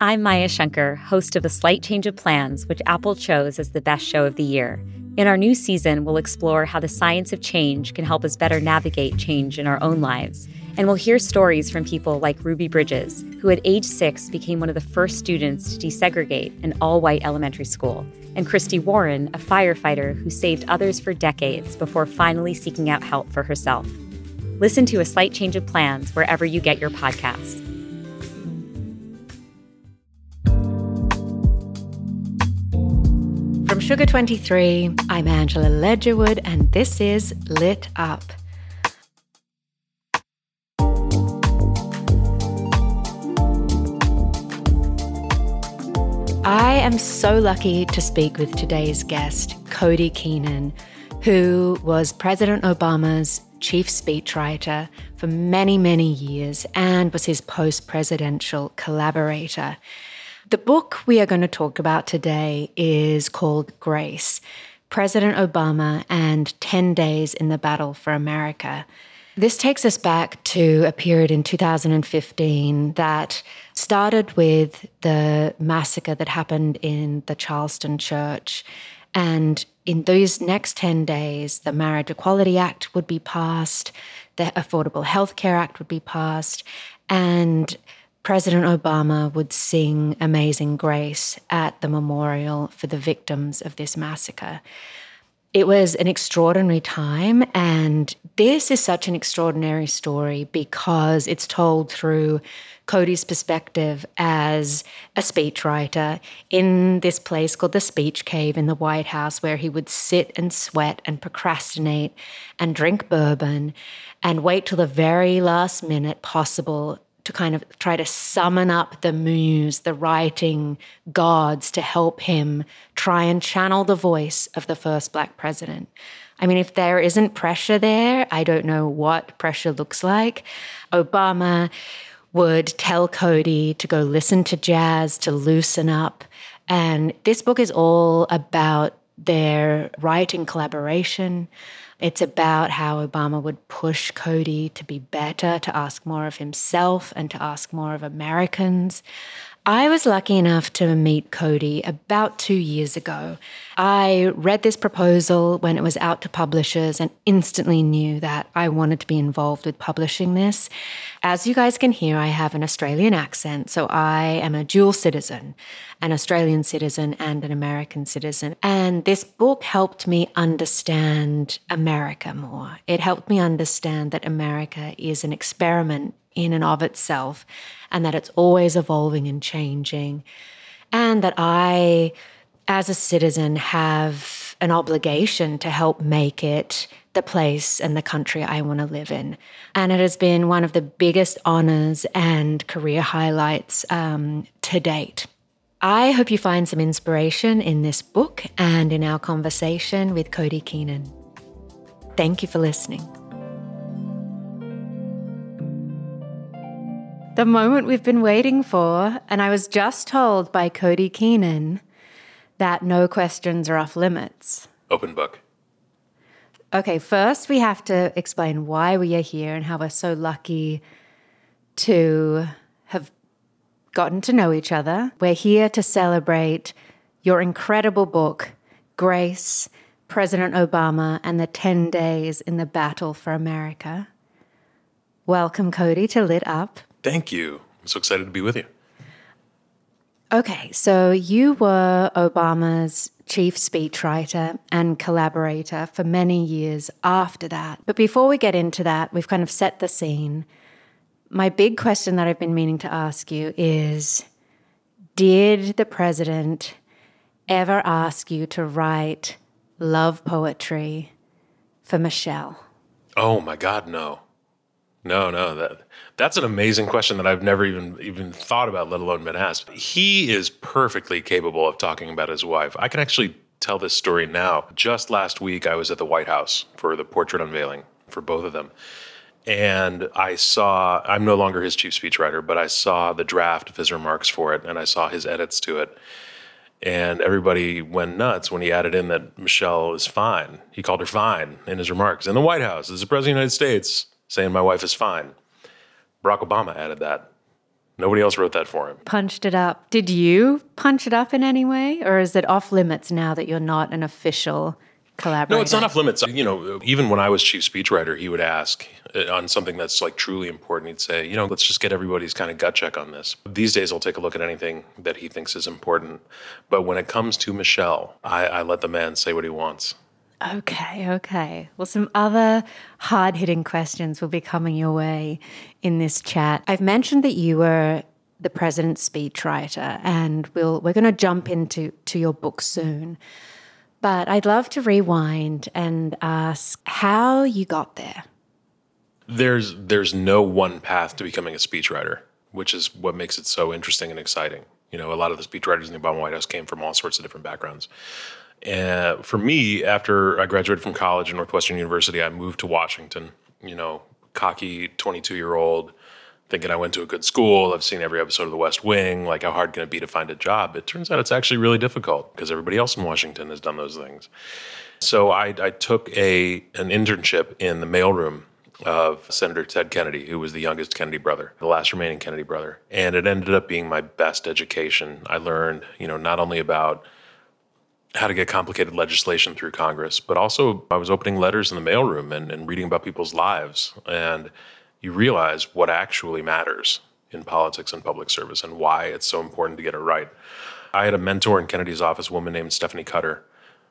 I'm Maya Shankar, host of A Slight Change of Plans, which Apple chose as the best show of the year. In our new season, we'll explore how the science of change can help us better navigate change in our own lives. And we'll hear stories from people like Ruby Bridges, who at age six became one of the first students to desegregate an all white elementary school, and Christy Warren, a firefighter who saved others for decades before finally seeking out help for herself. Listen to A Slight Change of Plans wherever you get your podcasts. From Sugar 23, I'm Angela Ledgerwood, and this is Lit Up. I am so lucky to speak with today's guest, Cody Keenan, who was President Obama's chief speechwriter for many, many years and was his post presidential collaborator. The book we are going to talk about today is called Grace President Obama and 10 Days in the Battle for America. This takes us back to a period in 2015 that started with the massacre that happened in the Charleston church. And in those next 10 days, the Marriage Equality Act would be passed, the Affordable Health Care Act would be passed, and President Obama would sing Amazing Grace at the memorial for the victims of this massacre. It was an extraordinary time, and this is such an extraordinary story because it's told through Cody's perspective as a speechwriter in this place called the Speech Cave in the White House, where he would sit and sweat and procrastinate and drink bourbon and wait till the very last minute possible to kind of try to summon up the muse, the writing gods to help him try and channel the voice of the first black president. I mean, if there isn't pressure there, I don't know what pressure looks like. Obama would tell Cody to go listen to jazz, to loosen up. And this book is all about their writing collaboration. It's about how Obama would push Cody to be better, to ask more of himself, and to ask more of Americans. I was lucky enough to meet Cody about two years ago. I read this proposal when it was out to publishers and instantly knew that I wanted to be involved with publishing this. As you guys can hear, I have an Australian accent, so I am a dual citizen, an Australian citizen and an American citizen. And this book helped me understand America more. It helped me understand that America is an experiment in and of itself and that it's always evolving and changing. And that I, as a citizen, have an obligation to help make it the place and the country I want to live in. And it has been one of the biggest honors and career highlights um, to date. I hope you find some inspiration in this book and in our conversation with Cody Keenan. Thank you for listening. The moment we've been waiting for. And I was just told by Cody Keenan that no questions are off limits. Open book. Okay, first we have to explain why we are here and how we're so lucky to have gotten to know each other. We're here to celebrate your incredible book, Grace, President Obama, and the 10 Days in the Battle for America. Welcome, Cody, to Lit Up. Thank you. I'm so excited to be with you. Okay, so you were Obama's chief speechwriter and collaborator for many years after that. But before we get into that, we've kind of set the scene. My big question that I've been meaning to ask you is Did the president ever ask you to write love poetry for Michelle? Oh my God, no. No, no, that that's an amazing question that I've never even even thought about, let alone been asked. He is perfectly capable of talking about his wife. I can actually tell this story now. Just last week, I was at the White House for the portrait unveiling for both of them. And I saw, I'm no longer his chief speechwriter, but I saw the draft of his remarks for it and I saw his edits to it. And everybody went nuts when he added in that Michelle is fine. He called her fine in his remarks. In the White House, as the President of the United States, saying my wife is fine. Barack Obama added that. Nobody else wrote that for him. Punched it up. Did you punch it up in any way? Or is it off limits now that you're not an official collaborator? No, it's not off limits. You know, even when I was chief speechwriter, he would ask uh, on something that's like truly important. He'd say, you know, let's just get everybody's kind of gut check on this. These days, I'll take a look at anything that he thinks is important. But when it comes to Michelle, I, I let the man say what he wants. Okay, okay. Well, some other hard hitting questions will be coming your way in this chat. I've mentioned that you were the president's speechwriter, and we'll, we're going to jump into to your book soon. But I'd love to rewind and ask how you got there. There's there's no one path to becoming a speechwriter, which is what makes it so interesting and exciting. You know, a lot of the speechwriters in the Obama White House came from all sorts of different backgrounds. And for me, after I graduated from college at Northwestern University, I moved to Washington. You know, cocky 22 year old, thinking I went to a good school. I've seen every episode of The West Wing. Like, how hard can it be to find a job? It turns out it's actually really difficult because everybody else in Washington has done those things. So I, I took a an internship in the mailroom of Senator Ted Kennedy, who was the youngest Kennedy brother, the last remaining Kennedy brother. And it ended up being my best education. I learned, you know, not only about how to get complicated legislation through Congress, but also I was opening letters in the mailroom and, and reading about people's lives. And you realize what actually matters in politics and public service and why it's so important to get it right. I had a mentor in Kennedy's office, a woman named Stephanie Cutter.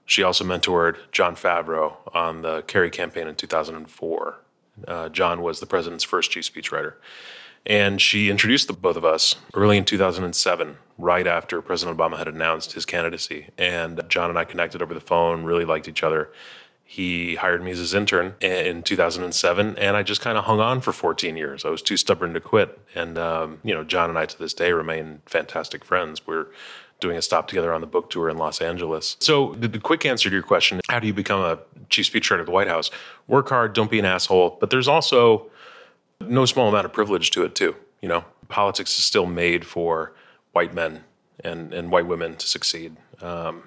She also mentored Jon Favreau on the Kerry campaign in 2004. Uh, Jon was the president's first chief speechwriter. And she introduced the both of us early in 2007, right after President Obama had announced his candidacy. And Jon and I connected over the phone, really liked each other. He hired me as his intern in 2007, and I just kind of hung on for 14 years. I was too stubborn to quit. And, um, you know, Jon and I to this day remain fantastic friends. We're doing a stop together on the book tour in Los Angeles. So, the, the quick answer to your question how do you become a chief speechwriter at the White House? Work hard, don't be an asshole. But there's also no small amount of privilege to it too. You know, politics is still made for white men and, and white women to succeed. Um,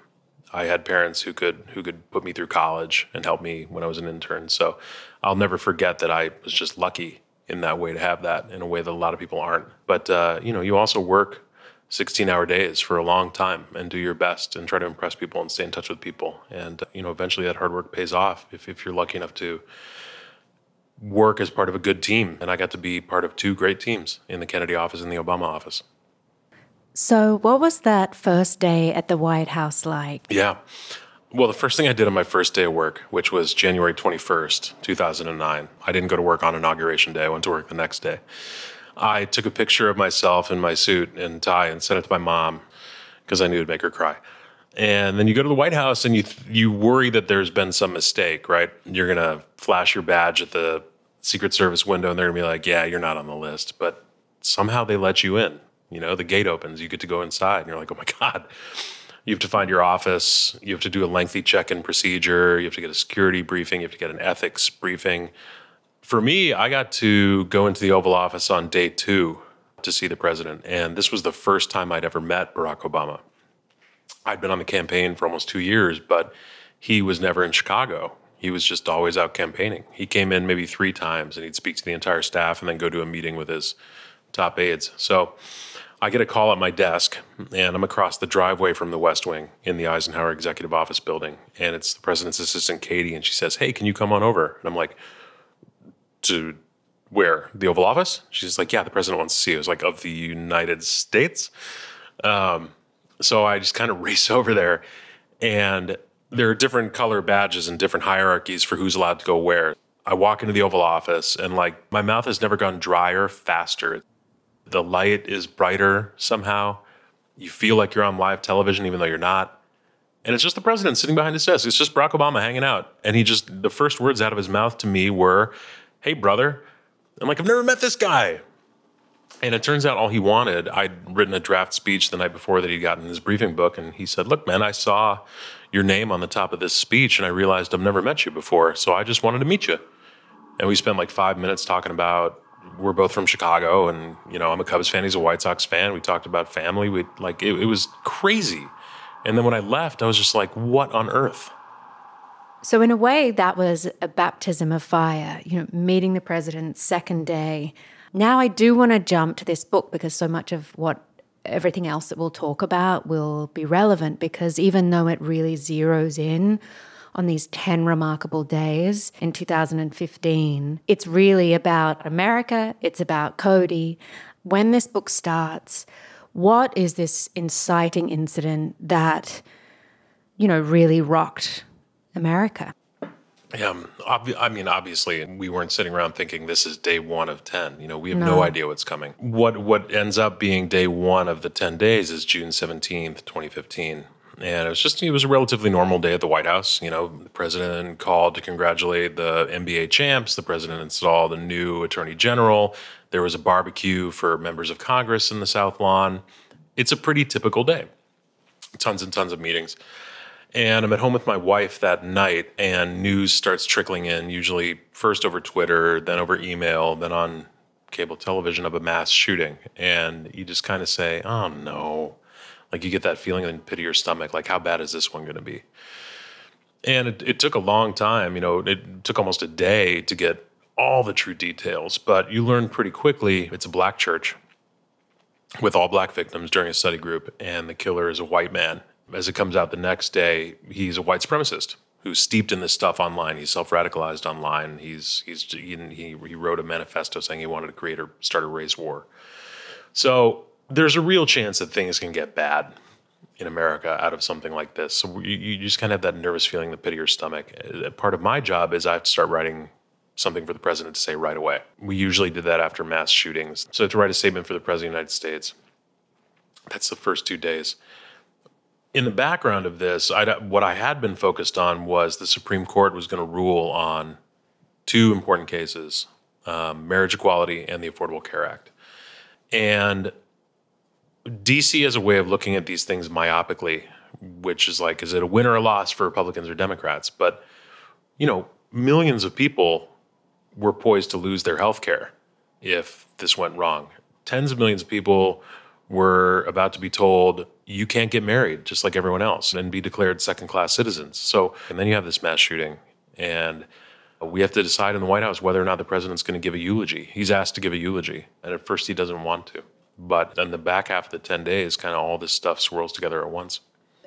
I had parents who could who could put me through college and help me when I was an intern. So I'll never forget that I was just lucky in that way to have that in a way that a lot of people aren't. But uh, you know, you also work 16 hour days for a long time and do your best and try to impress people and stay in touch with people. And you know, eventually that hard work pays off if, if you're lucky enough to work as part of a good team. And I got to be part of two great teams in the Kennedy office and the Obama office. So, what was that first day at the White House like? Yeah. Well, the first thing I did on my first day of work, which was January 21st, 2009, I didn't go to work on inauguration day. I went to work the next day. I took a picture of myself in my suit and tie and sent it to my mom because I knew it'd make her cry. And then you go to the White House and you you worry that there's been some mistake, right? You're gonna flash your badge at the Secret Service window, and they're gonna be like, "Yeah, you're not on the list." But somehow they let you in. You know, the gate opens, you get to go inside, and you're like, "Oh my god!" You have to find your office. You have to do a lengthy check-in procedure. You have to get a security briefing. You have to get an ethics briefing. For me, I got to go into the Oval Office on day two to see the president, and this was the first time I'd ever met Barack Obama. I'd been on the campaign for almost two years, but he was never in Chicago. He was just always out campaigning. He came in maybe three times and he'd speak to the entire staff and then go to a meeting with his top aides. So I get a call at my desk and I'm across the driveway from the West Wing in the Eisenhower Executive Office building. And it's the president's assistant, Katie, and she says, Hey, can you come on over? And I'm like, To where? The Oval Office? She's like, Yeah, the president wants to see you. I was like, Of the United States? Um, so I just kind of race over there, and there are different color badges and different hierarchies for who's allowed to go where. I walk into the Oval Office, and like my mouth has never gone drier faster. The light is brighter somehow. You feel like you're on live television, even though you're not. And it's just the president sitting behind his desk. It's just Barack Obama hanging out. And he just, the first words out of his mouth to me were, Hey, brother, I'm like, I've never met this guy. And it turns out all he wanted, I'd written a draft speech the night before that he'd gotten in his briefing book. And he said, Look, man, I saw your name on the top of this speech and I realized I've never met you before. So I just wanted to meet you. And we spent like five minutes talking about we're both from Chicago and, you know, I'm a Cubs fan. He's a White Sox fan. We talked about family. We like, it, it was crazy. And then when I left, I was just like, what on earth? So, in a way, that was a baptism of fire, you know, meeting the president second day. Now, I do want to jump to this book because so much of what everything else that we'll talk about will be relevant because even though it really zeroes in on these 10 remarkable days in 2015, it's really about America, it's about Cody. When this book starts, what is this inciting incident that, you know, really rocked America. Yeah, um, I mean, obviously, we weren't sitting around thinking this is day one of ten. You know, we have no, no idea what's coming. What what ends up being day one of the ten days is June seventeenth, twenty fifteen, and it was just it was a relatively normal day at the White House. You know, the president called to congratulate the NBA champs. The president installed a new attorney general. There was a barbecue for members of Congress in the South Lawn. It's a pretty typical day. Tons and tons of meetings. And I'm at home with my wife that night, and news starts trickling in, usually first over Twitter, then over email, then on cable television of a mass shooting. And you just kind of say, oh no. Like you get that feeling in the pit of your stomach, like, how bad is this one going to be? And it, it took a long time, you know, it took almost a day to get all the true details, but you learn pretty quickly it's a black church with all black victims during a study group, and the killer is a white man as it comes out the next day, he's a white supremacist who's steeped in this stuff online. He's self-radicalized online. He's he's he, he wrote a manifesto saying he wanted to create or start a race war. So there's a real chance that things can get bad in America out of something like this. So you, you just kind of have that nervous feeling in the pit of your stomach. Uh, part of my job is I have to start writing something for the president to say right away. We usually did that after mass shootings. So to write a statement for the president of the United States. That's the first two days in the background of this, I'd, what I had been focused on was the Supreme Court was going to rule on two important cases um, marriage equality and the Affordable Care Act. And DC has a way of looking at these things myopically, which is like, is it a win or a loss for Republicans or Democrats? But, you know, millions of people were poised to lose their health care if this went wrong. Tens of millions of people were about to be told you can't get married just like everyone else and be declared second class citizens. So, and then you have this mass shooting, and we have to decide in the White House whether or not the president's going to give a eulogy. He's asked to give a eulogy, and at first he doesn't want to. But then the back half of the 10 days, kind of all this stuff swirls together at once.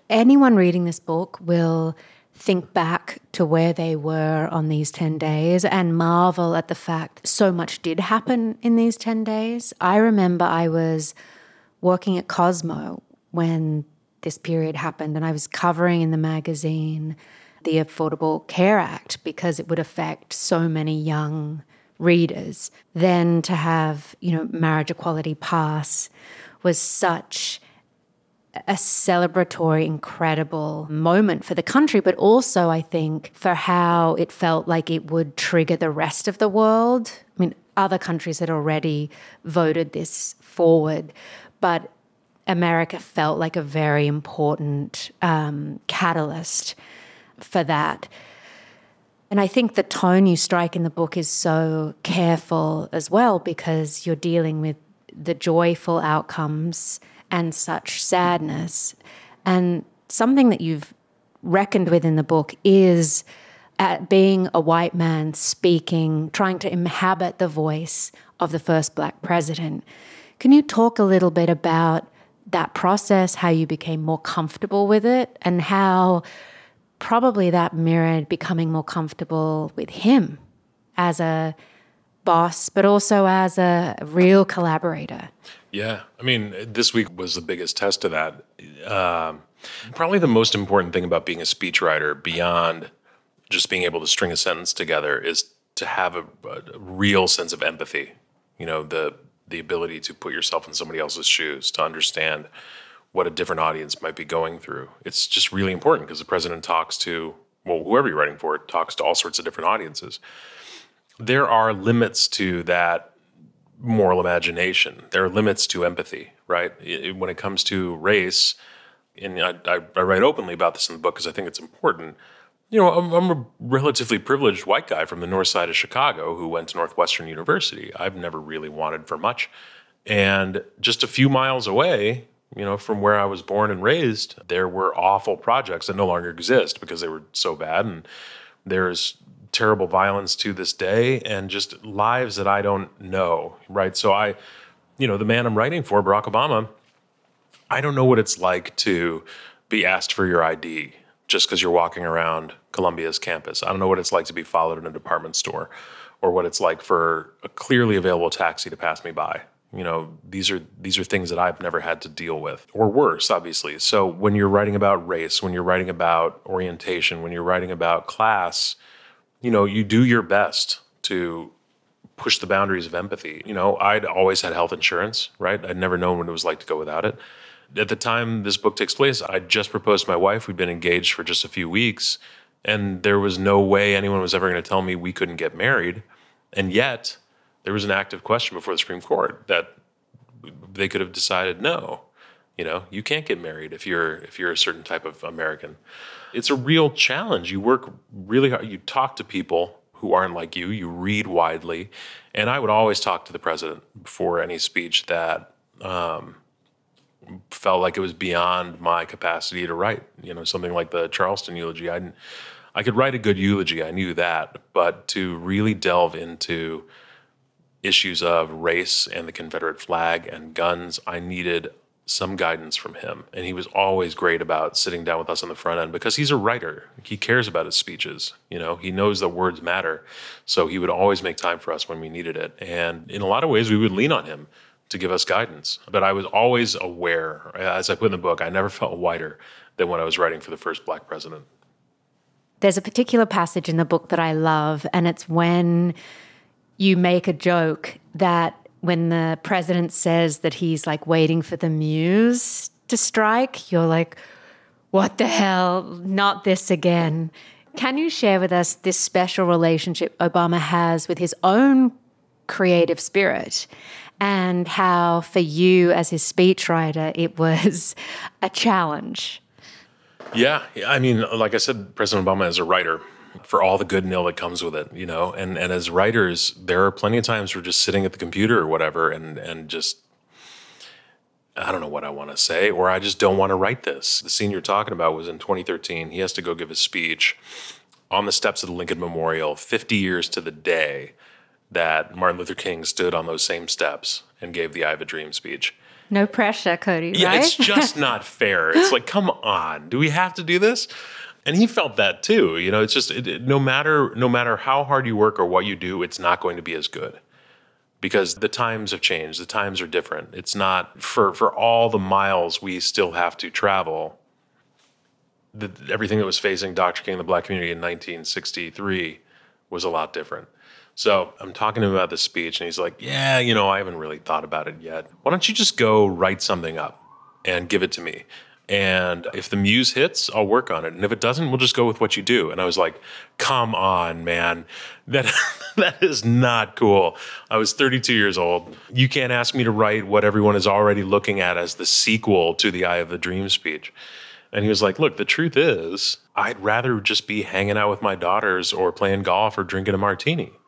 Anyone reading this book will think back to where they were on these 10 days and marvel at the fact so much did happen in these 10 days. I remember I was working at Cosmo when this period happened, and I was covering in the magazine the Affordable Care Act because it would affect so many young readers. Then to have, you know, marriage equality pass was such a celebratory, incredible moment for the country, but also, I think, for how it felt like it would trigger the rest of the world. I mean, other countries had already voted this forward, but America felt like a very important um, catalyst for that. And I think the tone you strike in the book is so careful as well because you're dealing with the joyful outcomes and such sadness. And something that you've reckoned with in the book is at being a white man speaking, trying to inhabit the voice of the first black president. Can you talk a little bit about that process, how you became more comfortable with it, and how probably that mirrored becoming more comfortable with him as a boss, but also as a real collaborator. Yeah. I mean, this week was the biggest test of that. Um, probably the most important thing about being a speechwriter, beyond just being able to string a sentence together, is to have a, a real sense of empathy. You know, the the ability to put yourself in somebody else's shoes to understand what a different audience might be going through. It's just really important because the president talks to, well, whoever you're writing for talks to all sorts of different audiences. there are limits to that moral imagination. There are limits to empathy, right? It, when it comes to race, and I, I, I write openly about this in the book because I think it's important. You know, I'm, I'm, a relatively privileged white guy from the north side of Chicago who went to Northwestern University. I've never really wanted for much. And just a few miles away, you know, from where I was born and raised, there were awful projects that no longer exist because they were so bad. And there's terrible violence to this day and just lives that I don't know, right? So I, you know, the man I'm writing for, Barack Obama, I don't know what it's like to be asked for your ID just because you're walking around Columbia's campus. I don't know what it's like to be followed in a department store or what it's like for a clearly available taxi to pass me by. You know, these are these are things that I've never had to deal with or worse, obviously. So when you're writing about race, when you're writing about orientation, when you're writing about class, you know, you do your best to push the boundaries of empathy. You know, I'd always had health insurance, right? I'd never known what it was like to go without it. At the time this book takes place, I just proposed to my wife. We'd been engaged for just a few weeks, and there was no way anyone was ever going to tell me we couldn't get married. And yet, there was an active question before the Supreme Court that they could have decided no. You know, you can't get married if you're if you're a certain type of American. It's a real challenge. You work really hard. You talk to people who aren't like you. You read widely, and I would always talk to the president before any speech that um, felt like it was beyond my capacity to write. You know, something like the Charleston eulogy. I I could write a good eulogy. I knew that, but to really delve into issues of race and the Confederate flag and guns, I needed some guidance from him. And he was always great about sitting down with us on the front end because he's a writer. He cares about his speeches. You know, he knows that words matter. So he would always make time for us when we needed it. And in a lot of ways, we would lean on him to give us guidance. But I was always aware, as I put in the book, I never felt whiter than when I was writing for the first black president. There's a particular passage in the book that I love, and it's when you make a joke that when the president says that he's like waiting for the muse to strike, you're like, what the hell? Not this again. Can you share with us this special relationship Obama has with his own creative spirit and how, for you as his speechwriter, it was a challenge? Yeah. I mean, like I said, President Obama is a writer for all the good and ill that comes with it, you know. And and as writers, there are plenty of times we're just sitting at the computer or whatever, and and just I don't know what I want to say, or I just don't want to write this. The scene you're talking about was in 2013. He has to go give a speech on the steps of the Lincoln Memorial, 50 years to the day that Martin Luther King stood on those same steps and gave the "I Have a Dream" speech. No pressure, Cody. Yeah, right? it's just not fair. It's like, come on, do we have to do this? and he felt that too. You know, it's just it, it, no matter no matter how hard you work or what you do, it's not going to be as good because the times have changed. The times are different. It's not for for all the miles we still have to travel. The, everything that was facing Dr. King and the black community in 1963 was a lot different. So I'm talking to him about this speech, and he's like, "Yeah, you know, I haven't really thought about it yet. Why don't you just go write something up and give it to me?" And if the muse hits, I'll work on it. And if it doesn't, we'll just go with what you do. And I was like, come on, man. That that is not cool. I was 32 years old. You can't ask me to write what everyone is already looking at as the sequel to the I Have a Dream speech. And he was like, look, the truth is, I'd rather just be hanging out with my daughters or playing golf or drinking a martini.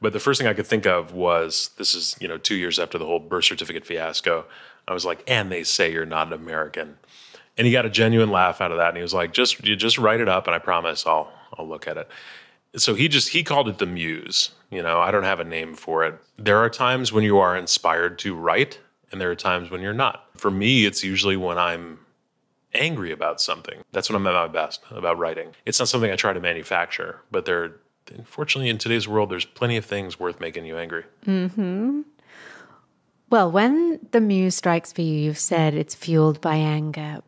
But the first thing I could think of was this is, you know, two years after the whole birth certificate fiasco. I was like, and they say you're not an American. And he got a genuine laugh out of that. And he was like, just you just write it up and I promise I'll I'll look at it. So he just he called it the muse. You know, I don't have a name for it. There are times when you are inspired to write, and there are times when you're not. For me, it's usually when I'm angry about something. That's when I'm at my best about writing. It's not something I try to manufacture, but there unfortunately in today's world there's plenty of things worth making you angry. Mhm. Well, when the muse strikes for you, you've said it's fueled by anger.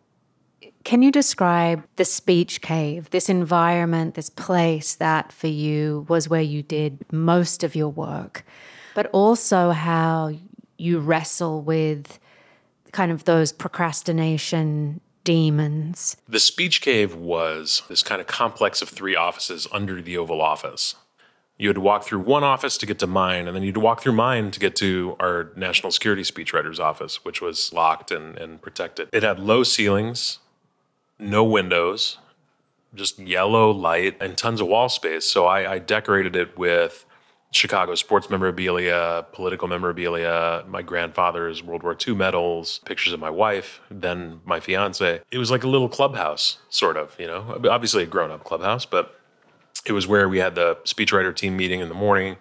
Can you describe the speech cave, this environment, this place that for you was where you did most of your work, but also how you wrestle with kind of those procrastination demons? The speech cave was this kind of complex of three offices under the Oval Office You had to walk through one office to get to mine, and then you'd walk through mine to get to our national security speechwriter's office, which was locked and, and protected. It had low ceilings, no windows, just yellow light, and tons of wall space. So I, I decorated it with Chicago sports memorabilia, political memorabilia, my grandfather's World War II medals, pictures of my wife, then my fiance. It was like a little clubhouse, sort of, you know, obviously a grown up clubhouse, but it was where we had the speechwriter team meeting in the morning.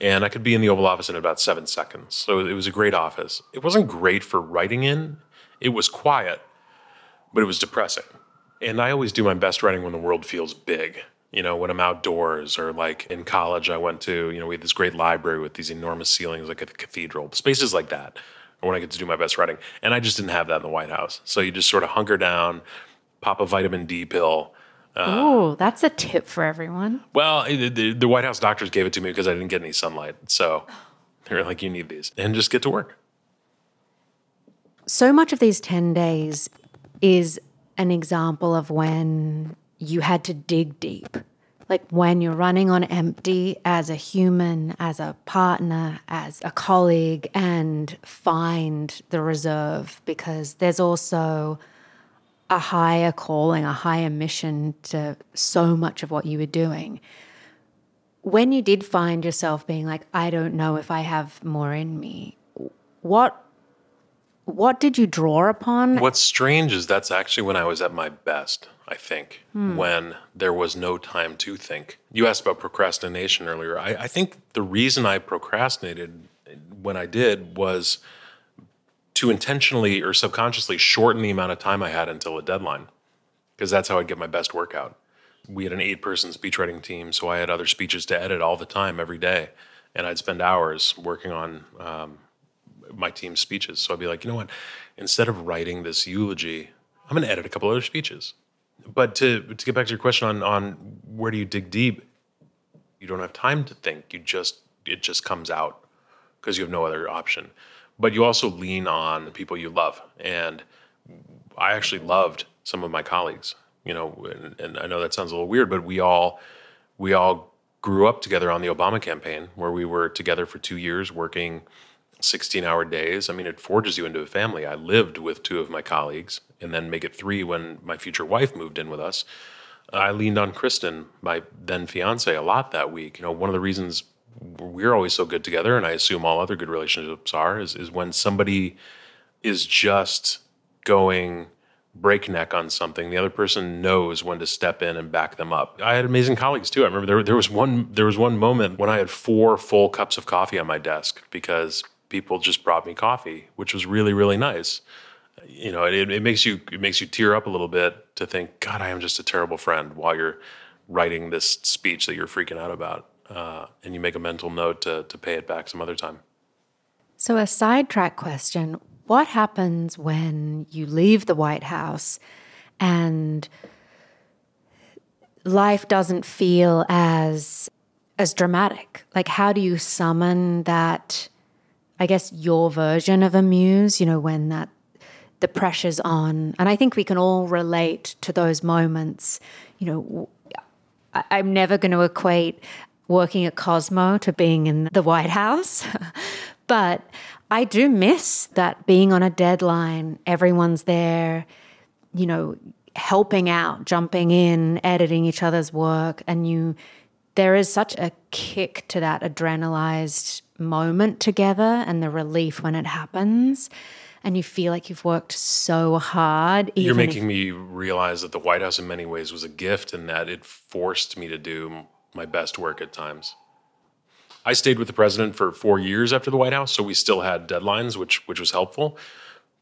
And I could be in the Oval Office in about seven seconds. So it was a great office. It wasn't great for writing in, it was quiet, but it was depressing. And I always do my best writing when the world feels big you know, when I'm outdoors or like in college, I went to, you know, we had this great library with these enormous ceilings, like a cathedral, spaces like that, or when I get to do my best writing. And I just didn't have that in the White House. So you just sort of hunker down, pop a vitamin D pill. Uh, oh, that's a tip for everyone. Well, the, the White House doctors gave it to me because I didn't get any sunlight. So they're like, you need these and just get to work. So much of these 10 days is an example of when you had to dig deep. Like when you're running on empty as a human, as a partner, as a colleague, and find the reserve because there's also a higher calling, a higher mission to so much of what you were doing. When you did find yourself being like, I don't know if I have more in me, what what did you draw upon? What's strange is that's actually when I was at my best, I think, hmm. when there was no time to think. You asked about procrastination earlier. I, I, think the reason I procrastinated when I did was to intentionally or subconsciously shorten the amount of time I had until a deadline, because that's how I'd get my best workout. We had an eight person speechwriting team, so I had other speeches to edit all the time, every day. And I'd spend hours working on um, my team's speeches. So I'd be like, you know what? Instead of writing this eulogy, I'm going to edit a couple other speeches. But to to get back to your question on on where do you dig deep, you don't have time to think. You just it just comes out because you have no other option. But you also lean on the people you love, and I actually loved some of my colleagues. You know, and, and I know that sounds a little weird, but we all we all grew up together on the Obama campaign, where we were together for two years working 16 hour days. I mean, it forges you into a family. I lived with two of my colleagues and then make it three when my future wife moved in with us. I leaned on Kristen, my then fiance, a lot that week. You know, one of the reasons we're always so good together, and I assume all other good relationships are, is, is when somebody is just going breakneck on something, the other person knows when to step in and back them up. I had amazing colleagues too. I remember there, there was one there was one moment when I had four full cups of coffee on my desk because people just brought me coffee, which was really really nice. You know, it, it makes you it makes you tear up a little bit to think, God, I am just a terrible friend while you're writing this speech that you're freaking out about, uh, and you make a mental note to to pay it back some other time. So, a sidetrack question: What happens when you leave the White House and life doesn't feel as as dramatic? Like, how do you summon that? I guess, your version of a muse, you know, when that the pressure's on. And I think we can all relate to those moments. You know, I'm never going to equate working at Cosmo to being in the White House, but I do miss that being on a deadline, everyone's there, you know, helping out, jumping in, editing each other's work, and you there is such a kick to that adrenalized moment together and the relief when it happens and you feel like you've worked so hard. You're making if- me realize that the White House, in many ways, was a gift and that it forced me to do my best work at times. I stayed with the president for four years after the White House, so we still had deadlines, which which was helpful.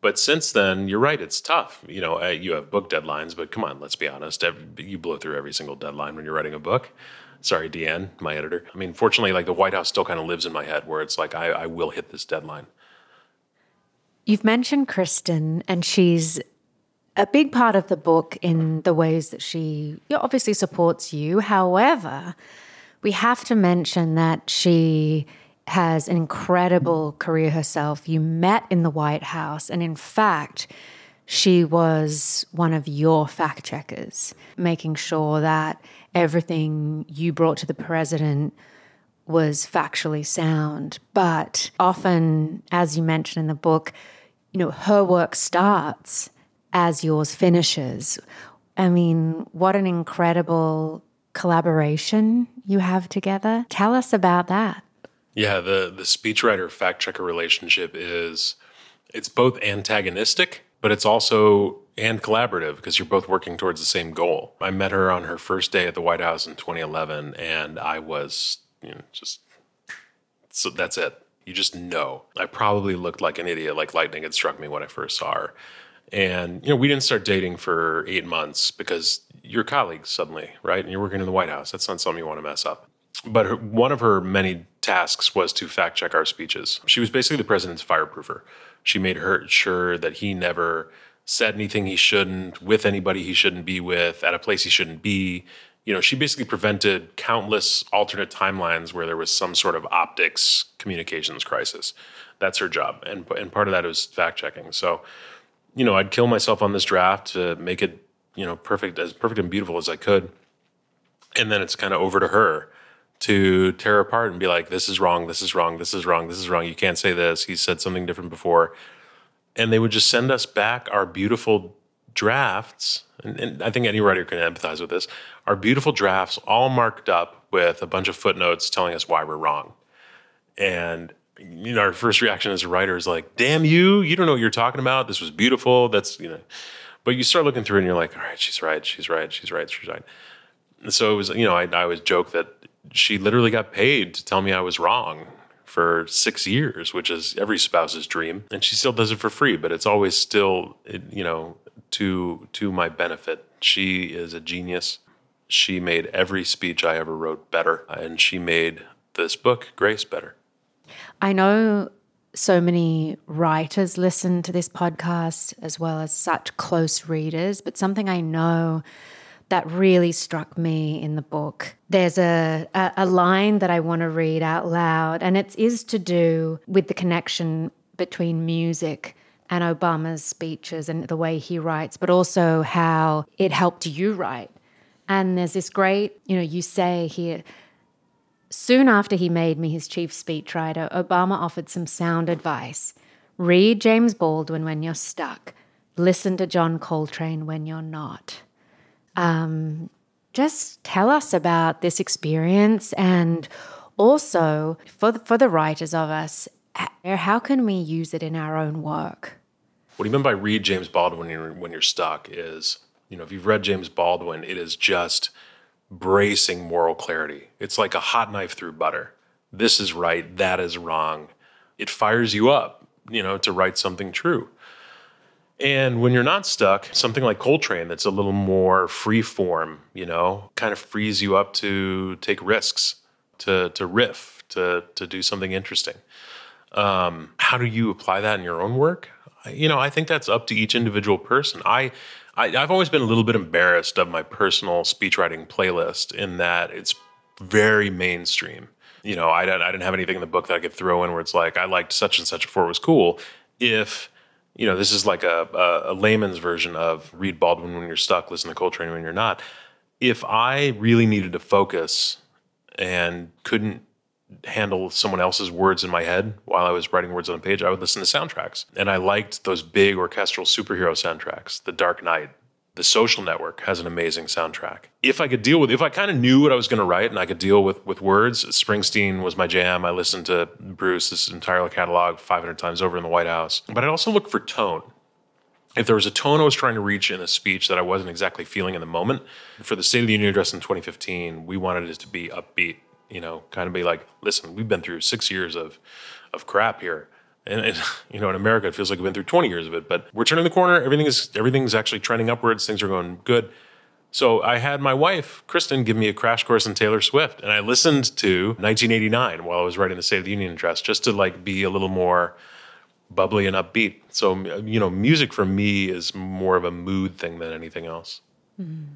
But since then, you're right; it's tough. You know, uh, you have book deadlines, but come on, let's be honest. You blow through every single deadline when you're writing a book. Sorry, Deanne, my editor. I mean, fortunately, like the White House still kind of lives in my head where it's like, I, I will hit this deadline. You've mentioned Kristen, and she's a big part of the book in the ways that she obviously supports you. However, we have to mention that she has an incredible career herself. You met in the White House, and in fact, she was one of your fact checkers, making sure that everything you brought to the president was factually sound. But often, as you mentioned in the book, you know, her work starts as yours finishes. I mean, what an incredible collaboration you have together. Tell us about that. Yeah, the the speechwriter fact checker relationship is it's both antagonistic, but it's also and collaborative because you're both working towards the same goal. I met her on her first day at the White House in 2011, and I was you know, just so that's it. You just know. I probably looked like an idiot, like lightning had struck me when I first saw her. And you know, we didn't start dating for eight months because you're colleagues suddenly, right? And you're working in the White House. That's not something you want to mess up. But her, one of her many tasks was to fact check our speeches. She was basically the president's fireproofer. She made her sure that he never said anything he shouldn't with anybody he shouldn't be with at a place he shouldn't be. You know, she basically prevented countless alternate timelines where there was some sort of optics communications crisis. That's her job, and and part of that was fact checking. So, you know, I'd kill myself on this draft to make it you know perfect as perfect and beautiful as I could, and then it's kind of over to her to tear apart and be like, this is wrong, this is wrong, this is wrong, this is wrong. You can't say this. He said something different before. And they would just send us back our beautiful drafts. And, and, I think any writer can empathize with this. Our beautiful drafts, all marked up with a bunch of footnotes telling us why we're wrong. And you know, our first reaction as a writer is like, "Damn you! You don't know what you're talking about. This was beautiful. That's you know." But you start looking through, and you're like, "All right, she's right. She's right. She's right. She's right." And so it was, you know, I, I always joke that she literally got paid to tell me I was wrong for six years, which is every spouse's dream, and she still does it for free. But it's always still, you know, to to my benefit. She is a genius. She made every speech I ever wrote better, and she made this book, Grace, better. I know so many writers listen to this podcast as well as such close readers, but something I know that really struck me in the book. There's a, a, a line that I want to read out loud, and it is to do with the connection between music and Obama's speeches and the way he writes, but also how it helped you write. And there's this great, you know, you say here, soon after he made me his chief speechwriter, Obama offered some sound advice. Read James Baldwin when you're stuck. Listen to John Coltrane when you're not. Um, just tell us about this experience and also for the, for the writers of us, how can we use it in our own work? What do you mean by read James Baldwin when you're, when you're stuck is, you know, if you've read James Baldwin, it is just bracing moral clarity. It's like a hot knife through butter. This is right, that is wrong. It fires you up, you know, to write something true. And when you're not stuck, something like Coltrane that's a little more free form, you know, kind of frees you up to take risks, to to riff, to to do something interesting. Um, how do you apply that in your own work? You know, I think that's up to each individual person. I, I I've always been a little bit embarrassed of my personal speechwriting playlist in that it's very mainstream. You know, I, I didn't have anything in the book that I could throw in where it's like I liked such and such before it was cool. If you know, this is like a, a, a layman's version of read Baldwin when you're stuck, listen to Coltrane when you're not. If I really needed to focus and couldn't handle someone else's words in my head while I was writing words on a page, I would listen to soundtracks. And I liked those big orchestral superhero soundtracks, The Dark Knight, the Social Network has an amazing soundtrack. If I could deal with, if I kind of knew what I was going to write and I could deal with with words, Springsteen was my jam. I listened to Bruce's entire catalog 500 times over in the White House. But I'd also look for tone. If there was a tone I was trying to reach in a speech that I wasn't exactly feeling in the moment, for the State of the Union address in 2015, we wanted it to be upbeat. You know, kind of be like, listen, we've been through six years of of crap here and, and, you know in America it feels like we've been through 20 years of it. But we're turning the corner. Everything is everything's actually trending upwards. Things are going good. So I had my wife Kristen give me a crash course in Taylor Swift, and I listened to 1989 while I was writing the State of the Union address, just to like be a little more bubbly and upbeat. So you know, music for me is more of a mood thing than anything else. Mm.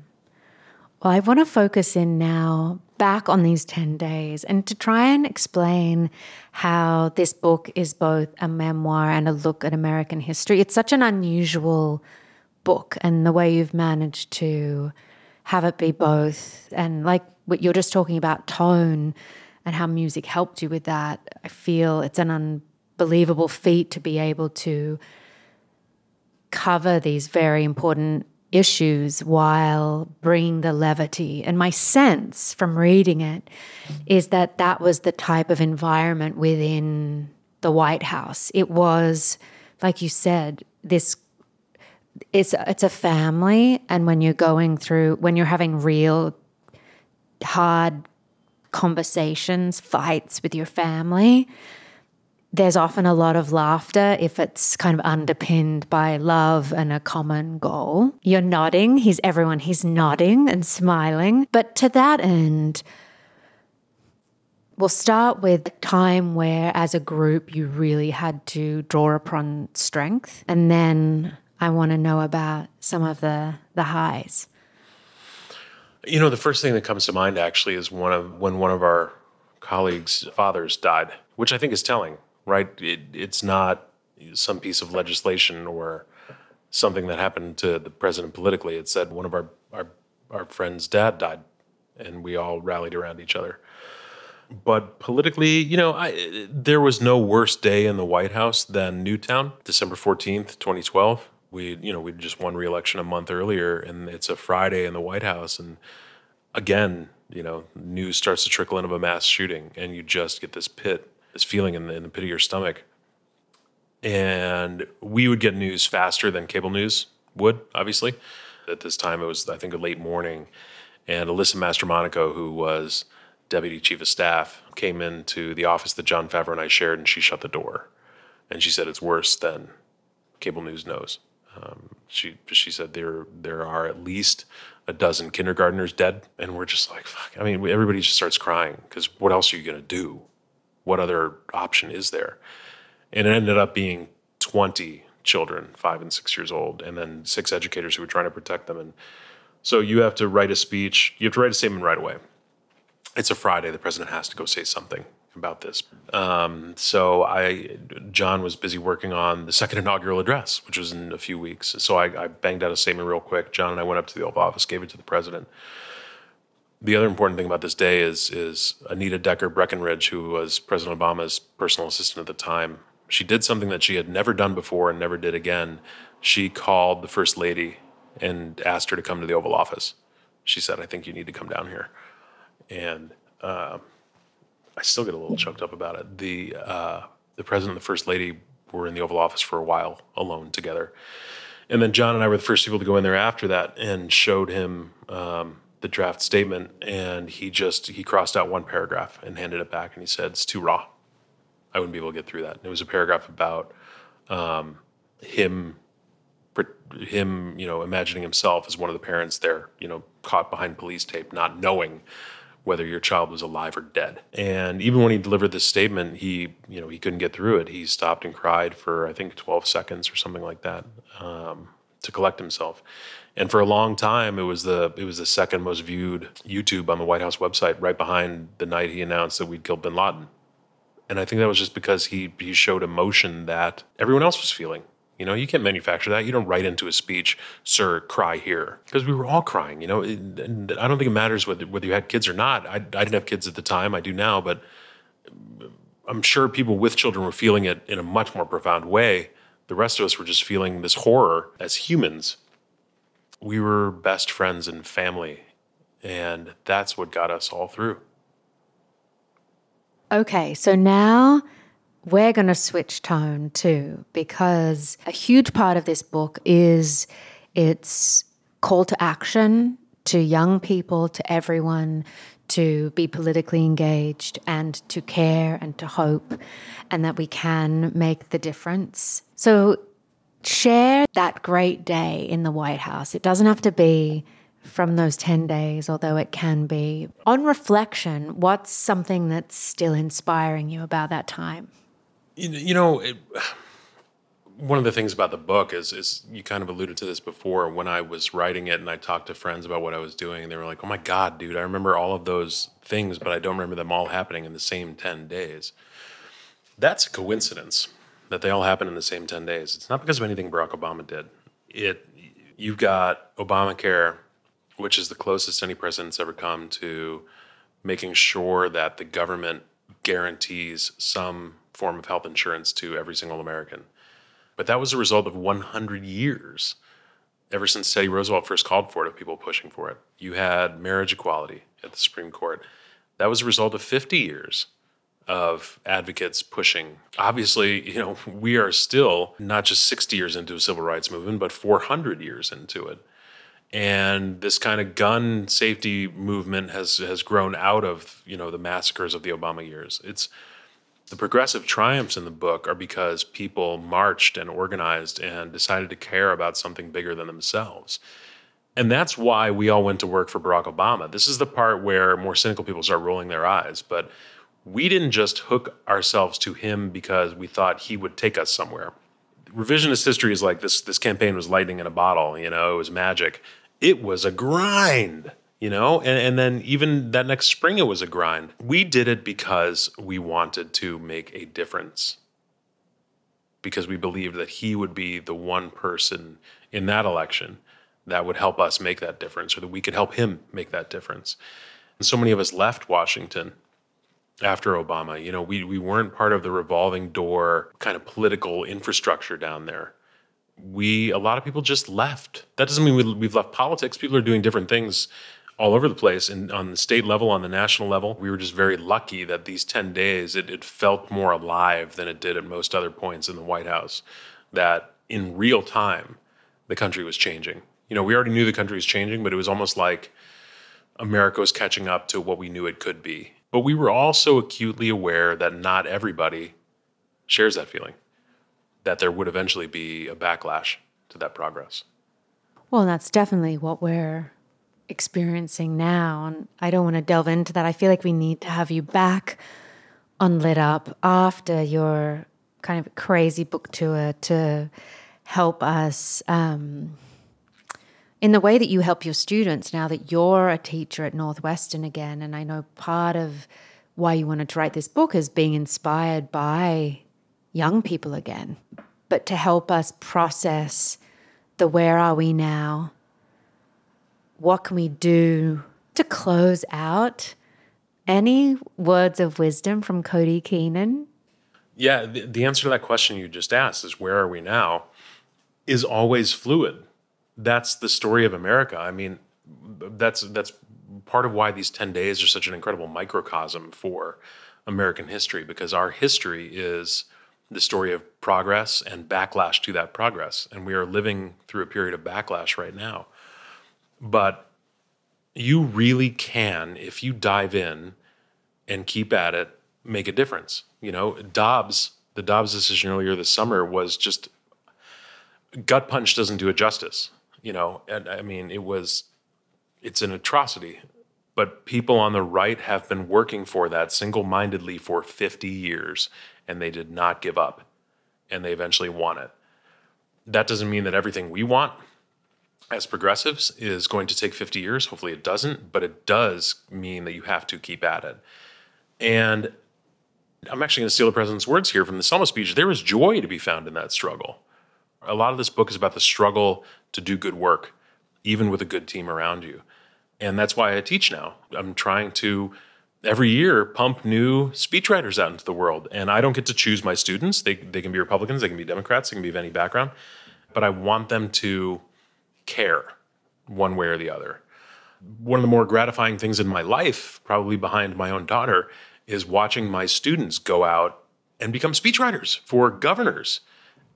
Well, I want to focus in now back on these 10 days and to try and explain how this book is both a memoir and a look at American history. It's such an unusual book, and the way you've managed to have it be both, and like what you're just talking about tone. and how music helped you with that. I feel it's an unbelievable feat to be able to cover these very important issues while bringing the levity. And my sense from reading it is that that was the type of environment within the White House. It was, like you said, this. It's it's a family, and when you're going through, when you're having real hard conversations, fights with your family, there's often a lot of laughter if it's kind of underpinned by love and a common goal. You're nodding, he's everyone, he's nodding and smiling. But to that end, we'll start with a time where, as a group, you really had to draw upon strength. And then I want to know about some of the, the highs. You know, the first thing that comes to mind actually is one of when one of our colleagues' fathers died, which I think is telling right? It, it's not some piece of legislation or something that happened to the president politically. It said one of our, our, our friend's dad died, and we all rallied around each other. But politically, you know, I, there was no worse day in the White House than Newtown, December 14th, 2012. We, you know, we just won re-election a month earlier, and it's a Friday in the White House, and again, you know, news starts to trickle in of a mass shooting, and you just get this pit this feeling in the, in the pit of your stomach. And we would get news faster than cable news would, obviously. At this time, it was, I think, a late morning. And Alyssa Mastromonaco, who was deputy chief of staff, came into the office that Jon Favreau and I shared, and she shut the door. And she said, It's worse than cable news knows. Um, she she said there there are at least a dozen kindergartners dead, and we're just like, fuck. I mean, everybody just starts crying because what else are you gonna do? What other option is there? And it ended up being 20 children, five and six years old, and then six educators who were trying to protect them. And so you have to write a speech, you have to write a statement right away. It's a Friday, the president has to go say something about this. Um, so I, Jon was busy working on the second inaugural address, which was in a few weeks. So I, I banged out a statement real quick. Jon and I went up to the Oval Office, gave it to the president the other important thing about this day is is Anita Decker Breckenridge, who was President Obama's personal assistant at the time. She did something that she had never done before and never did again. She called the first lady and asked her to come to the Oval Office. She said, "I think you need to come down here," and uh, I still get a little choked up about it. The uh, the president and the first lady were in the Oval Office for a while alone together, and then Jon and I were the first people to go in there after that and showed him. Um, the draft statement and he just he crossed out one paragraph and handed it back and he said it's too raw. I wouldn't be able to get through that. And it was a paragraph about um, him him you know imagining himself as one of the parents there you know caught behind police tape not knowing whether your child was alive or dead. And even when he delivered this statement he you know he couldn't get through it. He stopped and cried for i think 12 seconds or something like that. Um, to collect himself and for a long time, it was the it was the second most viewed YouTube on the White House website, right behind the night he announced that we'd killed Bin Laden. And I think that was just because he he showed emotion that everyone else was feeling. You know, you can't manufacture that. You don't write into a speech, "Sir, cry here," because we were all crying. You know, and I don't think it matters whether whether you had kids or not. I, I didn't have kids at the time. I do now, but I'm sure people with children were feeling it in a much more profound way. The rest of us were just feeling this horror as humans we were best friends and family. And that's what got us all through. Okay, so now we're going to switch tone too, because a huge part of this book is its call to action to young people, to everyone, to be politically engaged and to care and to hope, and that we can make the difference. So share that great day in the White House. It doesn't have to be from those 10 days, although it can be. On reflection, what's something that's still inspiring you about that time? You know, it, one of the things about the book is, is you kind of alluded to this before when I was writing it and I talked to friends about what I was doing, and they were like, oh my God, dude, I remember all of those things, but I don't remember them all happening in the same 10 days. That's a coincidence that they all happen in the same 10 days. It's not because of anything Barack Obama did. It you've got Obamacare, which is the closest any president's ever come to making sure that the government guarantees some form of health insurance to every single American. But that was a result of 100 years, ever since Teddy Roosevelt first called for it, of people pushing for it. You had marriage equality at the Supreme Court. That was a result of 50 years of advocates pushing. Obviously, you know, we are still not just 60 years into a civil rights movement, but 400 years into it. And this kind of gun safety movement has has grown out of, you know, the massacres of the Obama years. It's the progressive triumphs in the book are because people marched and organized and decided to care about something bigger than themselves. And that's why we all went to work for Barack Obama. This is the part where more cynical people start rolling their eyes. But we didn't just hook ourselves to him because we thought he would take us somewhere. Revisionist history is like this this campaign was lightning in a bottle, you know, it was magic. It was a grind, you know, and, and then even that next spring it was a grind. We did it because we wanted to make a difference. Because we believed that he would be the one person in that election that would help us make that difference, or that we could help him make that difference. And so many of us left Washington after Obama. You know, we, we weren't part of the revolving door kind of political infrastructure down there. We, a lot of people just left. That doesn't mean we, we've left politics. People are doing different things all over the place and on the state level, on the national level. We were just very lucky that these 10 days, it, it felt more alive than it did at most other points in the White House. That in real time, the country was changing. You know, we already knew the country was changing, but it was almost like America was catching up to what we knew it could be. But we were also acutely aware that not everybody shares that feeling, that there would eventually be a backlash to that progress. Well, that's definitely what we're experiencing now. And I don't want to delve into that. I feel like we need to have you back on Lit Up after your kind of crazy book tour to help us. Um, in the way that you help your students now that you're a teacher at Northwestern again. And I know part of why you wanted to write this book is being inspired by young people again, but to help us process the where are we now? What can we do to close out? Any words of wisdom from Cody Keenan? Yeah, the, the answer to that question you just asked is where are we now is always fluid that's the story of America. I mean, that's that's part of why these 10 days are such an incredible microcosm for American history because our history is the story of progress and backlash to that progress. And we are living through a period of backlash right now. But you really can, if you dive in and keep at it, make a difference. You know, Dobbs, the Dobbs decision earlier this summer was just gut punch doesn't do it justice you know, and I mean, it was, it's an atrocity. But people on the right have been working for that single mindedly for 50 years, and they did not give up, and they eventually won it. That doesn't mean that everything we want as progressives is going to take 50 years. Hopefully it doesn't, but it does mean that you have to keep at it. And I'm actually going to steal the president's words here from the Selma speech. There is joy to be found in that struggle. A lot of this book is about the struggle to do good work, even with a good team around you. And that's why I teach now. I'm trying to every year pump new speechwriters out into the world. And I don't get to choose my students. They, they can be Republicans, they can be Democrats, they can be of any background. But I want them to care one way or the other. One of the more gratifying things in my life, probably behind my own daughter, is watching my students go out and become speechwriters for governors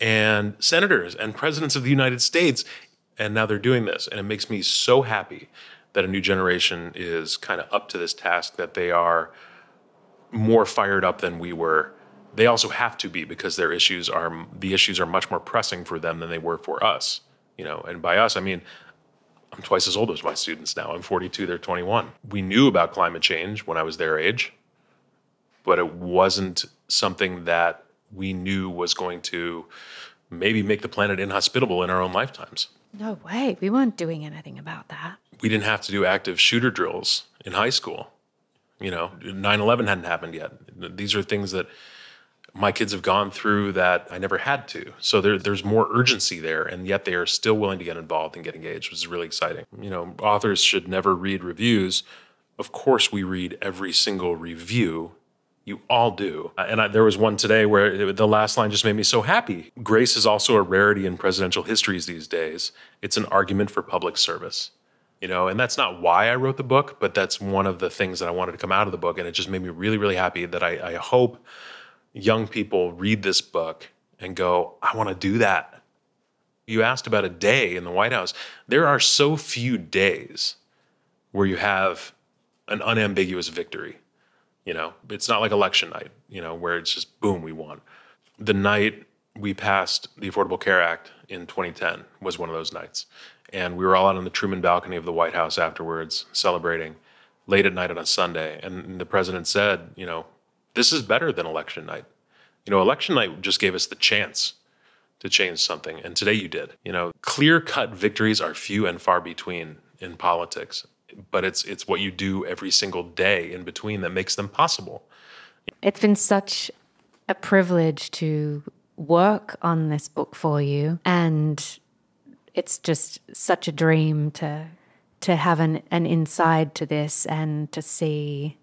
and senators and presidents of the United States. And now they're doing this. And it makes me so happy that a new generation is kind of up to this task, that they are more fired up than we were. They also have to be because their issues are the issues are much more pressing for them than they were for us. You know, and by us I mean I'm twice as old as my students now. I'm 42, they're 21. We knew about climate change when I was their age, but it wasn't something that we knew was going to maybe make the planet inhospitable in our own lifetimes. No way. We weren't doing anything about that. We didn't have to do active shooter drills in high school. You know, 9 11 hadn't happened yet. These are things that my kids have gone through that I never had to. So there, there's more urgency there, and yet they are still willing to get involved and get engaged, which is really exciting. You know, authors should never read reviews Of course, we read every single review. You all do. Uh, and I, there was one today where it, the last line just made me so happy. Grace is also a rarity in presidential histories these days. It's an argument for public service. You know, and that's not why I wrote the book, but that's one of the things that I wanted to come out of the book. And it just made me really, really happy that I, I hope young people read this book and go, I want to do that. You asked about a day in the White House. There are so few days where you have an unambiguous victory. You know, it's not like election night, you know, where it's just boom, we won. The night we passed the Affordable Care Act in 2010 was one of those nights. And we were all out on the Truman balcony of the White House afterwards, celebrating late at night on a Sunday. And the president said, you know, this is better than election night. You know, election night just gave us the chance to change something. And today you did. You know, clear cut victories are few and far between in politics, but it's it's what you do every single day in between that makes them possible. It's been such a privilege to work on this book for you and it's just such a dream to to have an, an inside to this and to see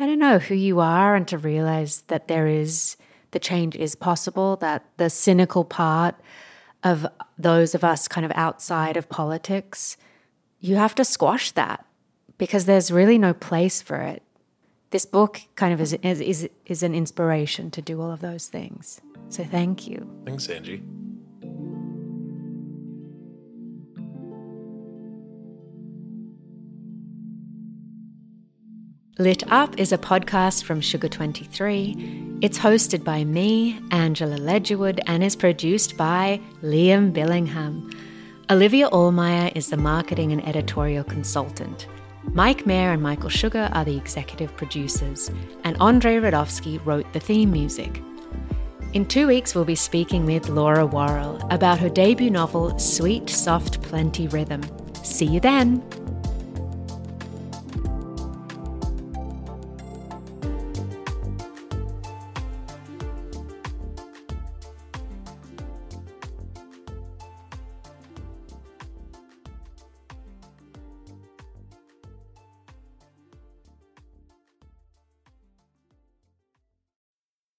I don't know who you are and to realize that there is the change is possible, that the cynical part of those of us kind of outside of politics, you have to squash that because there's really no place for it. This book kind of is, is, is an inspiration to do all of those things. So thank you. Thanks, Angie. Lit Up is a podcast from Sugar 23. It's hosted by me, Angela Ledgerwood, and is produced by Liam Billingham. Olivia Allmeyer is the marketing and editorial consultant. Mike Mayer and Michael Sugar are the executive producers, and Andre Radovsky wrote the theme music. In two weeks, we'll be speaking with Laura Warrell about her debut novel, Sweet, Soft, Plenty Rhythm. See you then!